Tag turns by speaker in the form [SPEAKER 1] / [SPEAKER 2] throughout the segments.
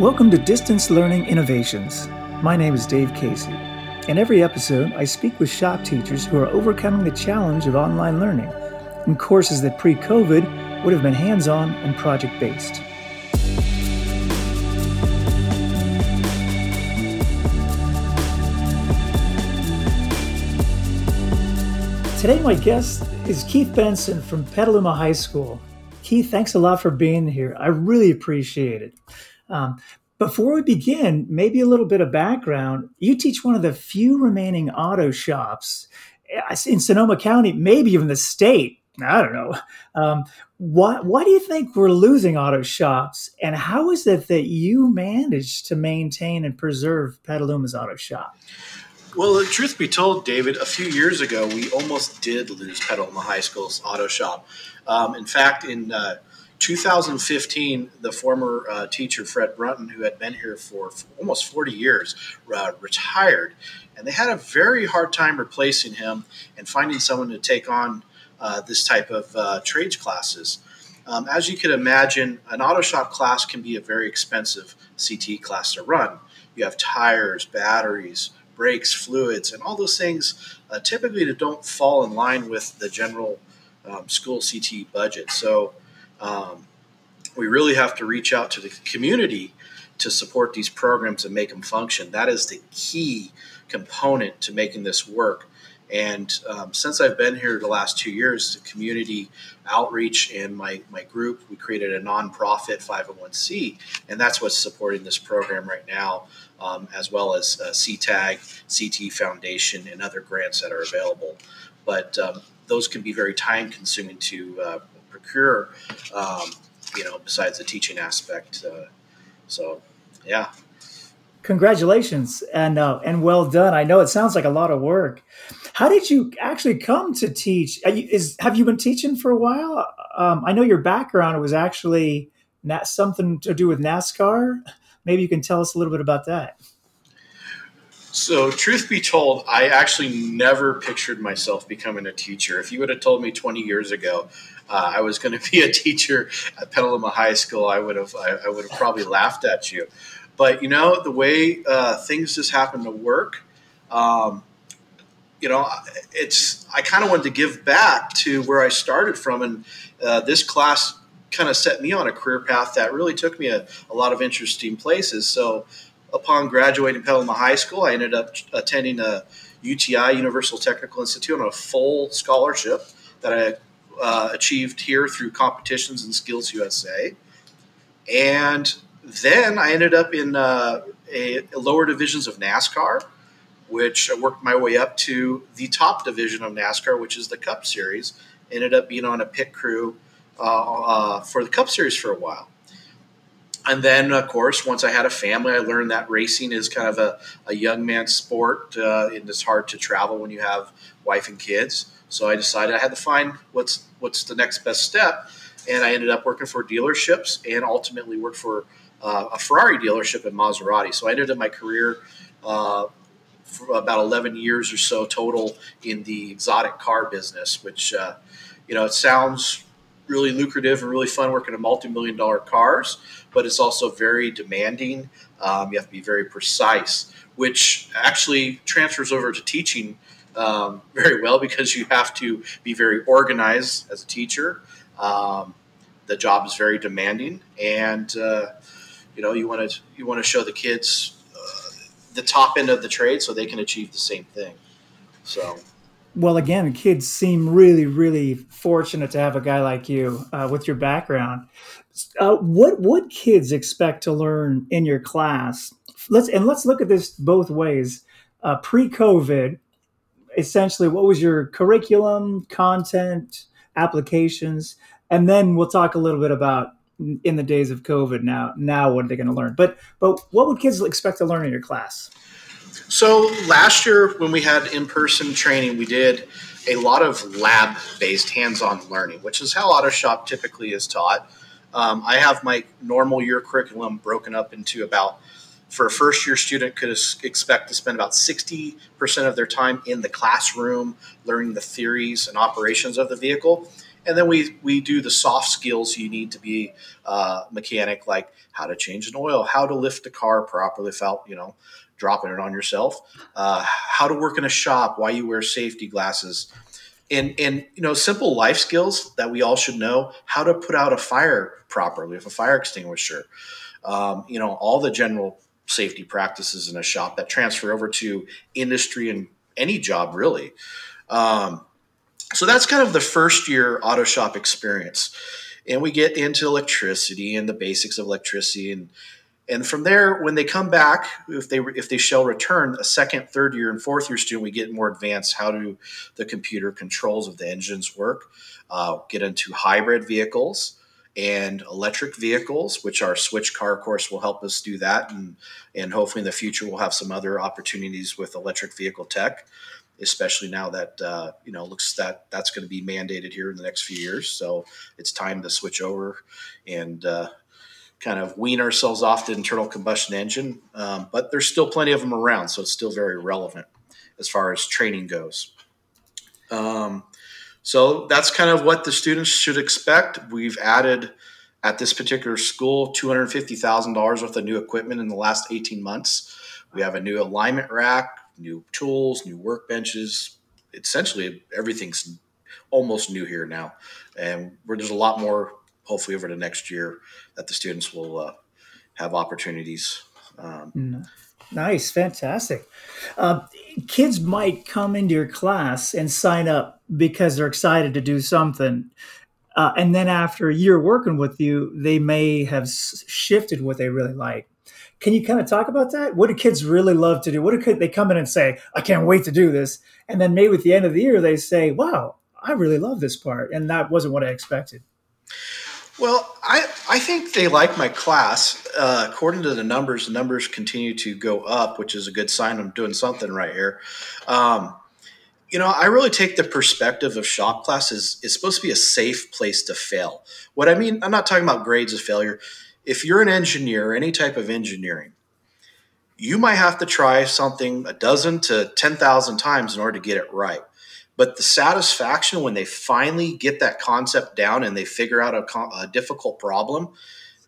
[SPEAKER 1] Welcome to Distance Learning Innovations. My name is Dave Casey. In every episode, I speak with shop teachers who are overcoming the challenge of online learning in courses that pre COVID would have been hands on and project based. Today, my guest is Keith Benson from Petaluma High School. Keith, thanks a lot for being here. I really appreciate it. Um, before we begin, maybe a little bit of background. You teach one of the few remaining auto shops in Sonoma County, maybe even the state. I don't know. Um, why, why do you think we're losing auto shops? And how is it that you managed to maintain and preserve Petaluma's auto shop?
[SPEAKER 2] Well, the truth be told, David, a few years ago, we almost did lose Petaluma High School's auto shop. Um, in fact, in uh, 2015, the former uh, teacher, Fred Brunton, who had been here for, almost 40 years, uh, retired. And they had a very hard time replacing him and finding someone to take on uh, this type of uh, trades classes. Um, as you can imagine, an auto shop class can be a very expensive CT class to run. You have tires, batteries, brakes, fluids, and all those things uh, typically don't fall in line with the general um, school CT budget. So um, we really have to reach out to the community to support these programs and make them function. That is the key component to making this work. And um, since I've been here the last two years, the community outreach and my, my group, we created a nonprofit 501c, and that's what's supporting this program right now, um, as well as uh, CTAG, CT Foundation, and other grants that are available. But um, those can be very time consuming to uh, procure, um, you know, besides the teaching aspect. Uh, so, yeah.
[SPEAKER 1] Congratulations and uh, and well done. I know it sounds like a lot of work. How did you actually come to teach? You, is have you been teaching for a while? Um, I know your background was actually not something to do with NASCAR. Maybe you can tell us a little bit about that.
[SPEAKER 2] So, truth be told, I actually never pictured myself becoming a teacher. If you would have told me 20 years ago uh, I was going to be a teacher at Petaluma High School, I would have I, I, would have probably laughed at you. But you know, the way uh, things just happen to work, um, you know, it's I kind of wanted to give back to where I started from, and uh, this class kind of set me on a career path that really took me a, a lot of interesting places. So upon graduating Petaluma High School, I ended up attending a UTI Universal Technical Institute on a full scholarship that I uh, achieved here through competitions and Skills USA. And then I ended up in uh, a, a lower divisions of NASCAR, which I worked my way up to the top division of NASCAR, which is the Cup Series. Ended up being on a pit crew uh, uh, for the Cup Series for a while and then of course once i had a family i learned that racing is kind of a, a young man's sport uh, and it's hard to travel when you have wife and kids so i decided i had to find what's what's the next best step and i ended up working for dealerships and ultimately worked for uh, a ferrari dealership in maserati so i ended up my career uh, for about 11 years or so total in the exotic car business which uh, you know it sounds really lucrative and really fun working in multi-million dollar cars, but it's also very demanding. Um, you have to be very precise, which actually transfers over to teaching um, very well because you have to be very organized as a teacher. Um, the job is very demanding, and uh, you know you want to you want to show the kids uh, the top end of the trade so they can achieve the same thing. So
[SPEAKER 1] well, again, kids seem really, really fortunate to have a guy like you uh, with your background. Uh, what would kids expect to learn in your class? Let's and let's look at this both ways. Uh, pre-COVID, essentially, what was your curriculum, content, applications, and then we'll talk a little bit about in the days of COVID. Now, now what are they going to learn? But but what would kids expect to learn in your class?
[SPEAKER 2] So last year, when we had in-person training, we did a lot of lab-based hands-on learning, which is how Auto Shop typically is taught. Um, I have my normal year curriculum broken up into about for a first year student could expect to spend about 60% of their time in the classroom learning the theories and operations of the vehicle. And then we we do the soft skills you need to be a mechanic, like how to change an oil, how to lift a car properly without you know dropping it on yourself, uh, how to work in a shop, why you wear safety glasses, and and you know simple life skills that we all should know, how to put out a fire properly with a fire extinguisher, um, you know all the general safety practices in a shop that transfer over to industry and any job really. Um, so that's kind of the first year auto shop experience, and we get into electricity and the basics of electricity and and from there, when they come back, if they if they shall return, a second, third year, and fourth year student, we get more advanced. How do the computer controls of the engines work? Uh, get into hybrid vehicles and electric vehicles, which our switch car course will help us do that, and and hopefully in the future we'll have some other opportunities with electric vehicle tech, especially now that uh, you know looks that that's going to be mandated here in the next few years. So it's time to switch over and uh, kind of wean ourselves off the internal combustion engine, um, but there's still plenty of them around, so it's still very relevant as far as training goes. Um, so that's kind of what the students should expect. We've added at this particular school $250,000 worth of new equipment in the last 18 months. We have a new alignment rack, new tools, new workbenches. Essentially, everything's almost new here now. And there's a lot more hopefully over the next year that the students will uh, have opportunities. Um,
[SPEAKER 1] nice, fantastic. Uh, kids might come into your class and sign up because they're excited to do something. Uh, and then after a year working with you, they may have shifted what they really like. Can you kind of talk about that? What do kids really love to do? What do they come in and say, I can't wait to do this? And then maybe at the end of the year, they say, wow, I really love this part. And that wasn't what I expected.
[SPEAKER 2] Well, I, I think they like my class. Uh, according to the numbers, the numbers continue to go up, which is a good sign I'm doing something right here. Um, you know, I really take the perspective of shop class is it's supposed to be a safe place to fail. What I mean, I'm not talking about grades of failure. If you're an engineer, any type of engineering, you might have to try something a dozen to 10,000 times in order to get it right. But the satisfaction when they finally get that concept down and they figure out a, a difficult problem,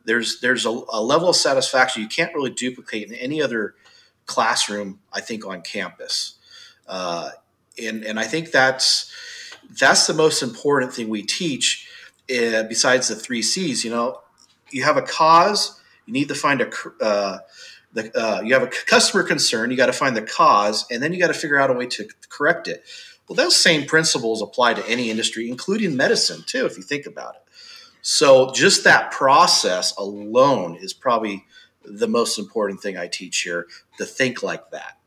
[SPEAKER 2] there's there's a, a, level of satisfaction you can't really duplicate in any other classroom. I think on campus, uh, and and I think that's that's the most important thing we teach. Uh, besides the three C's, you know, you have a cause. You need to find a uh, the, uh, you have a customer concern. You got to find the cause, and then you got to figure out a way to correct it. Well, those same principles apply to any industry, including medicine, too, if you think about it. So, just that process alone is probably the most important thing I teach here to think like that,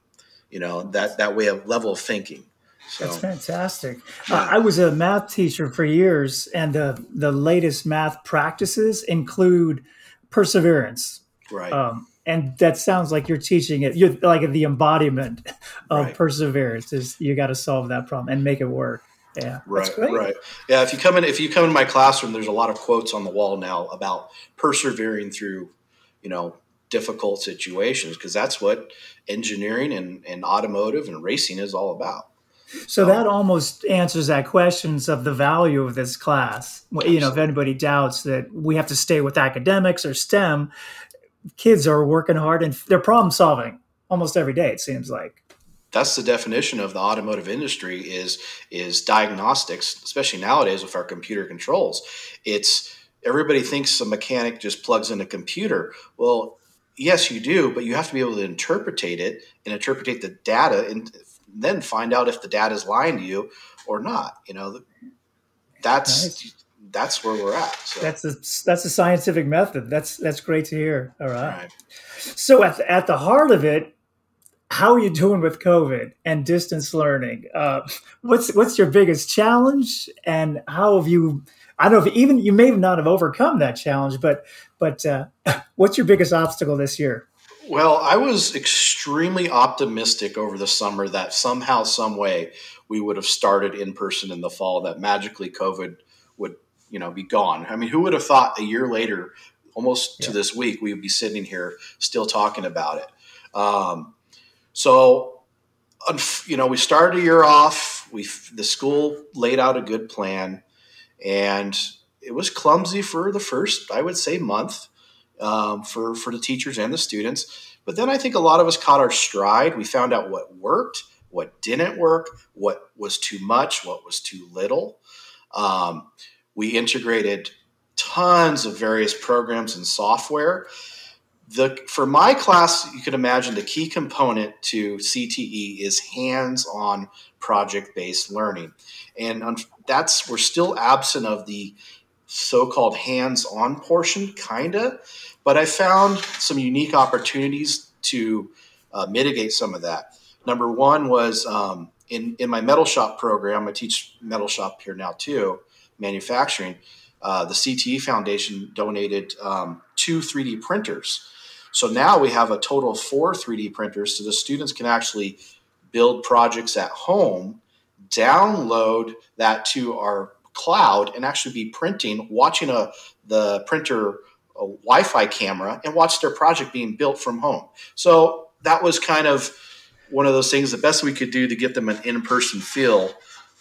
[SPEAKER 2] you know, that, that way of level of thinking.
[SPEAKER 1] So, That's fantastic. Yeah. Uh, I was a math teacher for years, and the, the latest math practices include perseverance.
[SPEAKER 2] Right. Um,
[SPEAKER 1] and that sounds like you're teaching it you're like the embodiment of right. perseverance is you got to solve that problem and make it work yeah
[SPEAKER 2] right right yeah if you come in if you come in my classroom there's a lot of quotes on the wall now about persevering through you know difficult situations because that's what engineering and, and automotive and racing is all about
[SPEAKER 1] so um, that almost answers that questions of the value of this class. Absolutely. You know, if anybody doubts that we have to stay with academics or STEM, kids are working hard and they're problem solving almost every day. It seems like
[SPEAKER 2] that's the definition of the automotive industry is is diagnostics, especially nowadays with our computer controls. It's everybody thinks a mechanic just plugs in a computer. Well, yes, you do, but you have to be able to interpretate it and interpretate the data and then find out if the data is lying to you or not. You know, that's nice that's where we're at. So.
[SPEAKER 1] That's a that's a scientific method. That's that's great to hear. All right. right. So at the, at the heart of it, how are you doing with COVID and distance learning? Uh, what's what's your biggest challenge, and how have you? I don't know if even you may not have overcome that challenge, but but uh, what's your biggest obstacle this year?
[SPEAKER 2] Well, I was extremely optimistic over the summer that somehow, some way, we would have started in person in the fall. That magically COVID you know be gone. I mean, who would have thought a year later, almost yeah. to this week, we would be sitting here still talking about it. Um, so, you know, we started a year off. We the school laid out a good plan, and it was clumsy for the first, I would say, month um, for for the teachers and the students. But then I think a lot of us caught our stride. We found out what worked, what didn't work, what was too much, what was too little. Um, we integrated tons of various programs and software. The, for my class, you can imagine the key component to CTE is hands-on project-based learning, and that's we're still absent of the so-called hands-on portion, kinda. But I found some unique opportunities to uh, mitigate some of that. Number one was um, in in my metal shop program. I teach metal shop here now too, manufacturing. Uh, the CTE Foundation donated um, two 3D printers. So now we have a total of four 3D printers, so the students can actually build projects at home, download that to our cloud, and actually be printing, watching a the printer a Wi-Fi camera and watch their project being built from home. So that was kind of one of those things. The best we could do to get them an in-person feel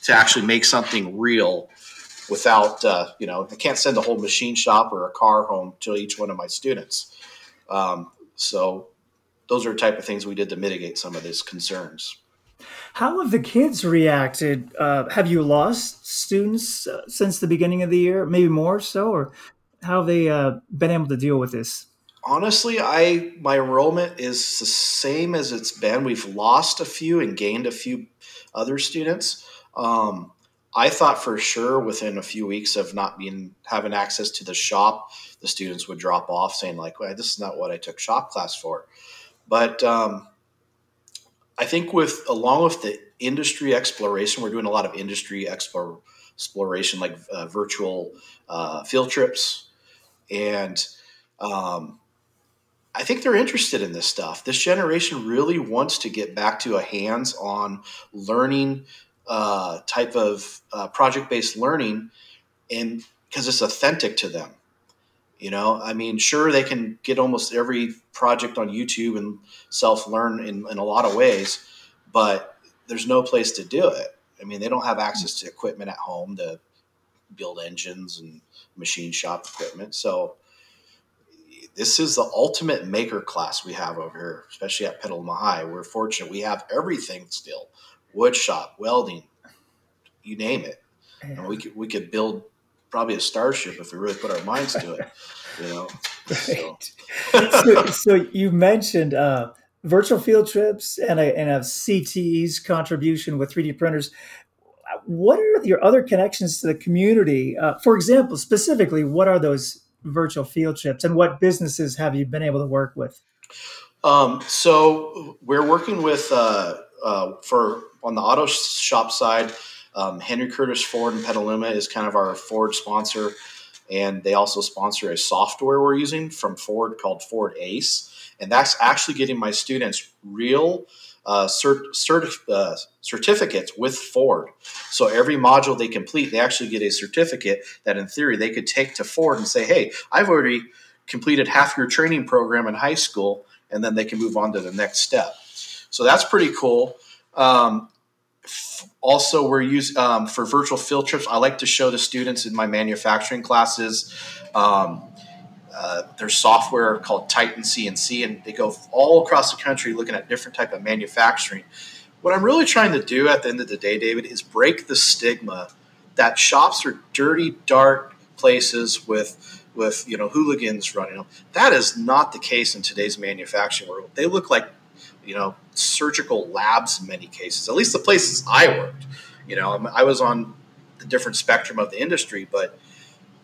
[SPEAKER 2] to actually make something real without uh, you know I can't send a whole machine shop or a car home to each one of my students. Um, so those are the type of things we did to mitigate some of these concerns.
[SPEAKER 1] How have the kids reacted? Uh, have you lost students uh, since the beginning of the year? Maybe more so, or how have they uh, been able to deal with this?
[SPEAKER 2] Honestly, I my enrollment is the same as it's been. We've lost a few and gained a few other students. Um, I thought for sure within a few weeks of not being having access to the shop, the students would drop off, saying like, well, "This is not what I took shop class for." But um, I think with along with the industry exploration, we're doing a lot of industry explore, exploration, like uh, virtual uh, field trips, and um, I think they're interested in this stuff. This generation really wants to get back to a hands-on learning uh, type of uh, project-based learning, and because it's authentic to them. You know, I mean, sure they can get almost every project on YouTube and self-learn in, in a lot of ways, but there's no place to do it. I mean, they don't have access to equipment at home to build engines and machine shop equipment. So this is the ultimate maker class we have over here, especially at Petaluma High. We're fortunate we have everything still: wood shop, welding, you name it. Yeah. And we could we could build probably a starship if we really put our minds to it. You know.
[SPEAKER 1] So. so, so, you mentioned uh, virtual field trips and a, and a CTE's contribution with 3D printers what are your other connections to the community? Uh, for example, specifically, what are those virtual field trips and what businesses have you been able to work with?
[SPEAKER 2] Um, so we're working with uh, uh, for on the auto shop side. Um, Henry Curtis Ford in Petaluma is kind of our Ford sponsor, and they also sponsor a software we're using from Ford called Ford Ace, and that's actually getting my students real uh, cert, uh, certificates with Ford. So every module they complete, they actually get a certificate that, in theory, they could take to Ford and say, "Hey, I've already completed half your training program in high school," and then they can move on to the next step. So that's pretty cool. Um, also, we're using um, for virtual field trips. I like to show the students in my manufacturing classes. Um, uh, there's software called Titan CNC, and they go all across the country looking at different type of manufacturing. What I'm really trying to do at the end of the day, David, is break the stigma that shops are dirty, dark places with with you know hooligans running them. That is not the case in today's manufacturing world. They look like you know surgical labs in many cases. At least the places I worked. You know, I was on the different spectrum of the industry, but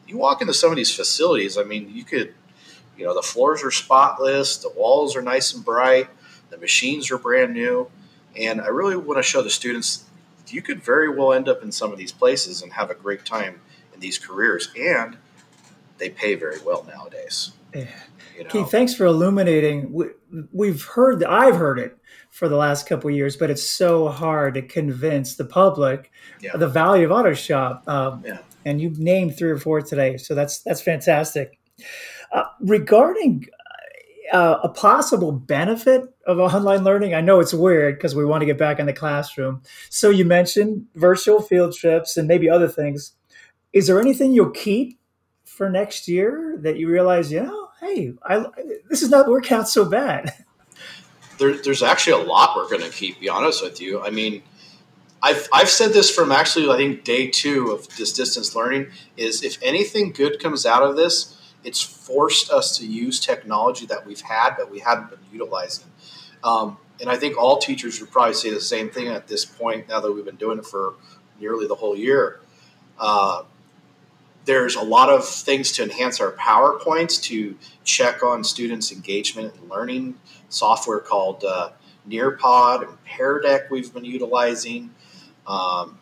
[SPEAKER 2] you walk into some of these facilities, I mean, you could, you know, the floors are spotless, the walls are nice and bright, the machines are brand new. And I really want to show the students you could very well end up in some of these places and have a great time in these careers. And they pay very well nowadays.
[SPEAKER 1] Yeah. You know? Keith, thanks for illuminating. We, have heard, I've heard it for the last couple years, but it's so hard to convince the public yeah. the value of auto shop. Um, yeah and you've named three or four today, so that's that's fantastic. Uh, regarding uh, a possible benefit of online learning, I know it's weird because we want to get back in the classroom. So you mentioned virtual field trips and maybe other things. is there anything you'll keep for next year that you realize, you know, hey, I, this is not working out so bad?
[SPEAKER 2] There, there's actually a lot we're going to keep. Be honest with you. I mean, I've, I've said this from actually I think day two of this distance learning is if anything good comes out of this, it's forced us to use technology that we've had but we haven't been utilizing. Um, and I think all teachers would probably say the same thing at this point now that we've been doing it for nearly the whole year. Uh, there's a lot of things to enhance our PowerPoints to check on students' engagement and learning. Software called uh, Nearpod and Pear Deck we've been utilizing. Um,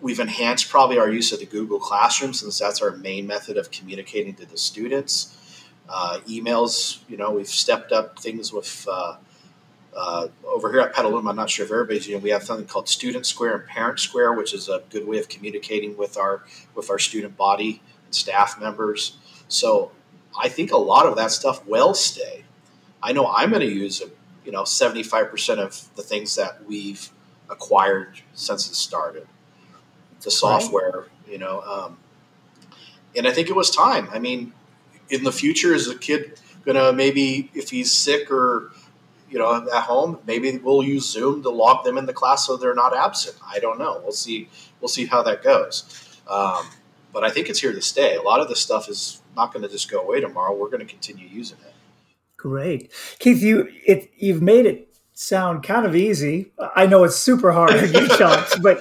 [SPEAKER 2] we've enhanced probably our use of the Google Classroom since that's our main method of communicating to the students. Uh, emails, you know, we've stepped up things with uh, uh, over here at Petaluma, I'm not sure if everybody's, you know, we have something called Student Square and Parent Square, which is a good way of communicating with our with our student body and staff members. So I think a lot of that stuff will stay. I know I'm going to use, a, you know, 75% of the things that we've acquired since it started. The software, right. you know, um, and I think it was time. I mean, in the future, is a kid going to maybe if he's sick or you know, at home. Maybe we'll use Zoom to log them in the class so they're not absent. I don't know. We'll see. We'll see how that goes. Um, but I think it's here to stay. A lot of this stuff is not going to just go away tomorrow. We're going to continue using it.
[SPEAKER 1] Great, Keith. You it you've made it sound kind of easy. I know it's super hard to get shots, but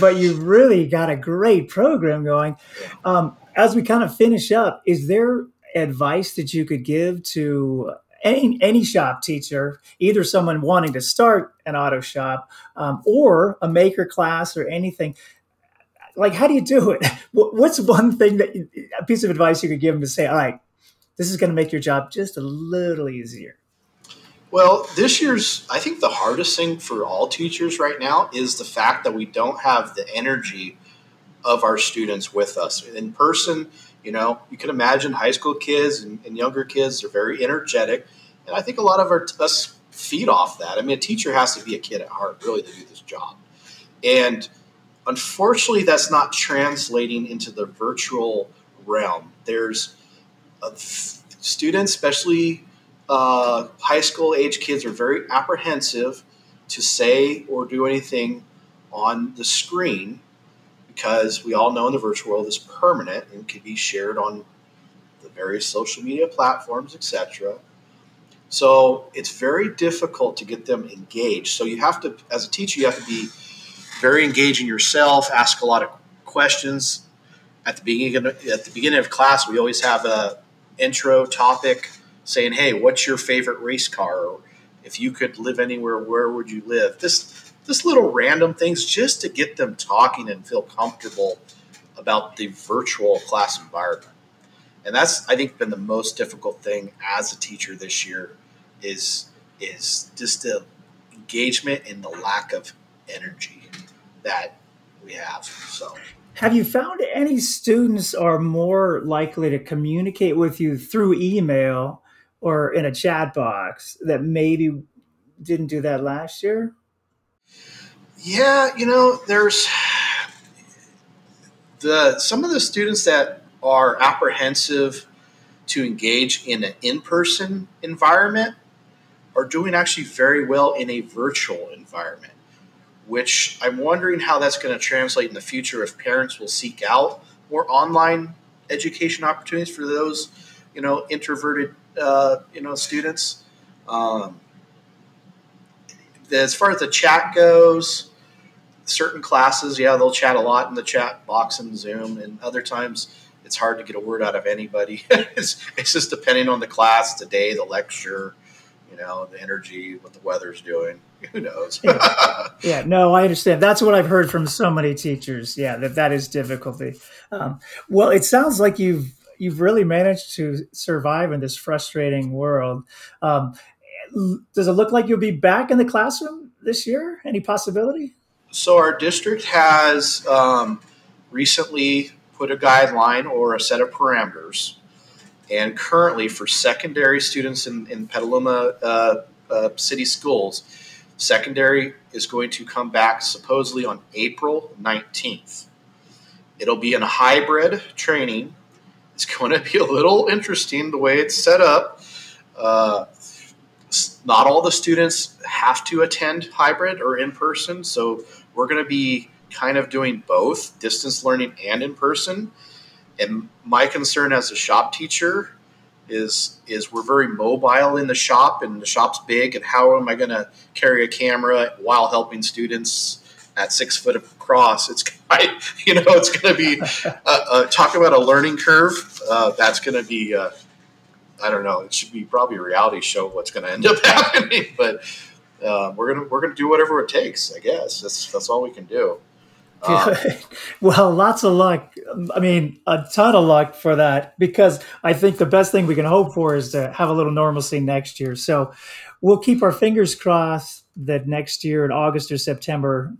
[SPEAKER 1] but you've really got a great program going. Um, as we kind of finish up, is there advice that you could give to any any shop teacher, either someone wanting to start an auto shop um, or a maker class or anything. Like, how do you do it? What's one thing that a piece of advice you could give them to say, all right, this is going to make your job just a little easier?
[SPEAKER 2] Well, this year's, I think the hardest thing for all teachers right now is the fact that we don't have the energy of our students with us. In person, you know, you can imagine high school kids and, and younger kids are very energetic, and I think a lot of our, us feed off that. I mean, a teacher has to be a kid at heart, really, to do this job. And unfortunately, that's not translating into the virtual realm. There's students, especially uh, high school age kids, are very apprehensive to say or do anything on the screen because we all know in the virtual world is permanent and can be shared on the various social media platforms, etc. So it's very difficult to get them engaged. So you have to, as a teacher, you have to be very engaging yourself, ask a lot of questions. At the beginning of, at the beginning of class, we always have a intro topic saying, "Hey, what's your favorite race car?" Or if you could live anywhere, where would you live? This this little random things just to get them talking and feel comfortable about the virtual class environment. And that's I think been the most difficult thing as a teacher this year is is just the engagement and the lack of energy that we have. So
[SPEAKER 1] have you found any students are more likely to communicate with you through email or in a chat box that maybe didn't do that last year?
[SPEAKER 2] Yeah, you know, there's the some of the students that are apprehensive to engage in an in-person environment are doing actually very well in a virtual environment, which I'm wondering how that's going to translate in the future if parents will seek out more online education opportunities for those, you know, introverted, uh, you know, students. Um, as far as the chat goes, certain classes, yeah, they'll chat a lot in the chat box in Zoom, and other times it's hard to get a word out of anybody. it's, it's just depending on the class, the day, the lecture, you know, the energy, what the weather's doing. Who knows?
[SPEAKER 1] yeah. yeah. no, I understand. That's what I've heard from so many teachers. Yeah, that that is difficulty. Um, well, it sounds like you've you've really managed to survive in this frustrating world. Um, does it look like you'll be back in the classroom this year? Any possibility?
[SPEAKER 2] So our district has um, recently put a guideline or a set of parameters and currently, for secondary students in, in Petaluma uh, uh, city schools, secondary is going to come back supposedly on April 19th. it'll be in hybrid training. It's going to be a little interesting the way it's set up. Uh, not all the students have to attend hybrid or in person, so we're going to be kind of doing both distance learning and in person. And my concern as a shop teacher is is we're very mobile in the shop and the shop's big and how am I going to carry a camera while helping students at six foot across? It's I, you know it's going to be uh, uh, talk about a learning curve. Uh, that's going to be uh, I don't know. It should be probably a reality show what's going to end up happening, but uh, we're gonna we're gonna do whatever it takes. I guess that's that's all we can do.
[SPEAKER 1] Um, well, lots of luck. I mean, a ton of luck for that because I think the best thing we can hope for is to have a little normalcy next year. So we'll keep our fingers crossed that next year in August or September,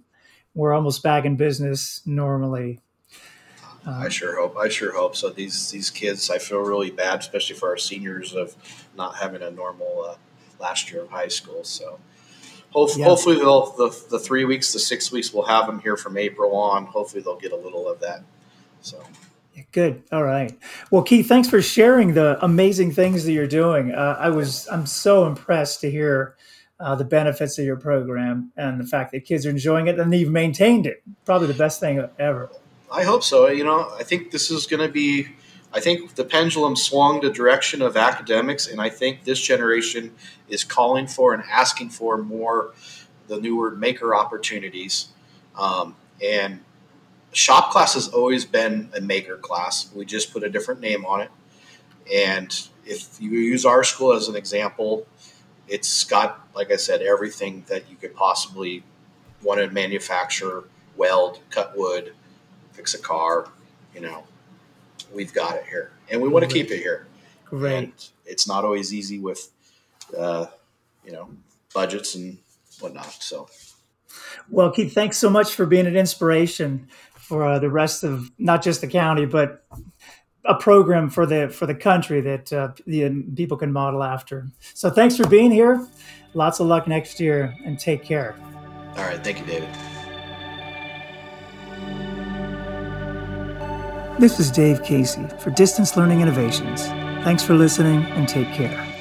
[SPEAKER 1] we're almost back in business normally.
[SPEAKER 2] Um, I sure hope. I sure hope. So these these kids, I feel really bad, especially for our seniors of not having a normal uh, last year of high school. So hopefully, hopefully they'll the, the three weeks, the six weeks, we'll have them here from April on. Hopefully they'll get a little of that. So.
[SPEAKER 1] Good. All right. Well, Keith, thanks for sharing the amazing things that you're doing. Uh, I was I'm so impressed to hear uh, the benefits of your program and the fact that kids are enjoying it and you've maintained it. Probably the best thing ever.
[SPEAKER 2] I hope so. You know, I think this is going to be. I think the pendulum swung the direction of academics, and I think this generation is calling for and asking for more the newer maker opportunities. Um, and shop class has always been a maker class. We just put a different name on it. And if you use our school as an example, it's got, like I said, everything that you could possibly want to manufacture, weld, cut wood, fix a car, you know, we've got it here, and we want to keep it here.
[SPEAKER 1] Great. And
[SPEAKER 2] it's not always easy with, uh, you know, budgets and whatnot. So,
[SPEAKER 1] well, Keith, thanks so much for being an inspiration for uh, the rest of not just the county, but a program for the for the country that uh, the people can model after. So, thanks for being here. Lots of luck next year, and take care.
[SPEAKER 2] All right, thank you, David.
[SPEAKER 1] This is Dave Casey for Distance Learning Innovations. Thanks for listening and take care.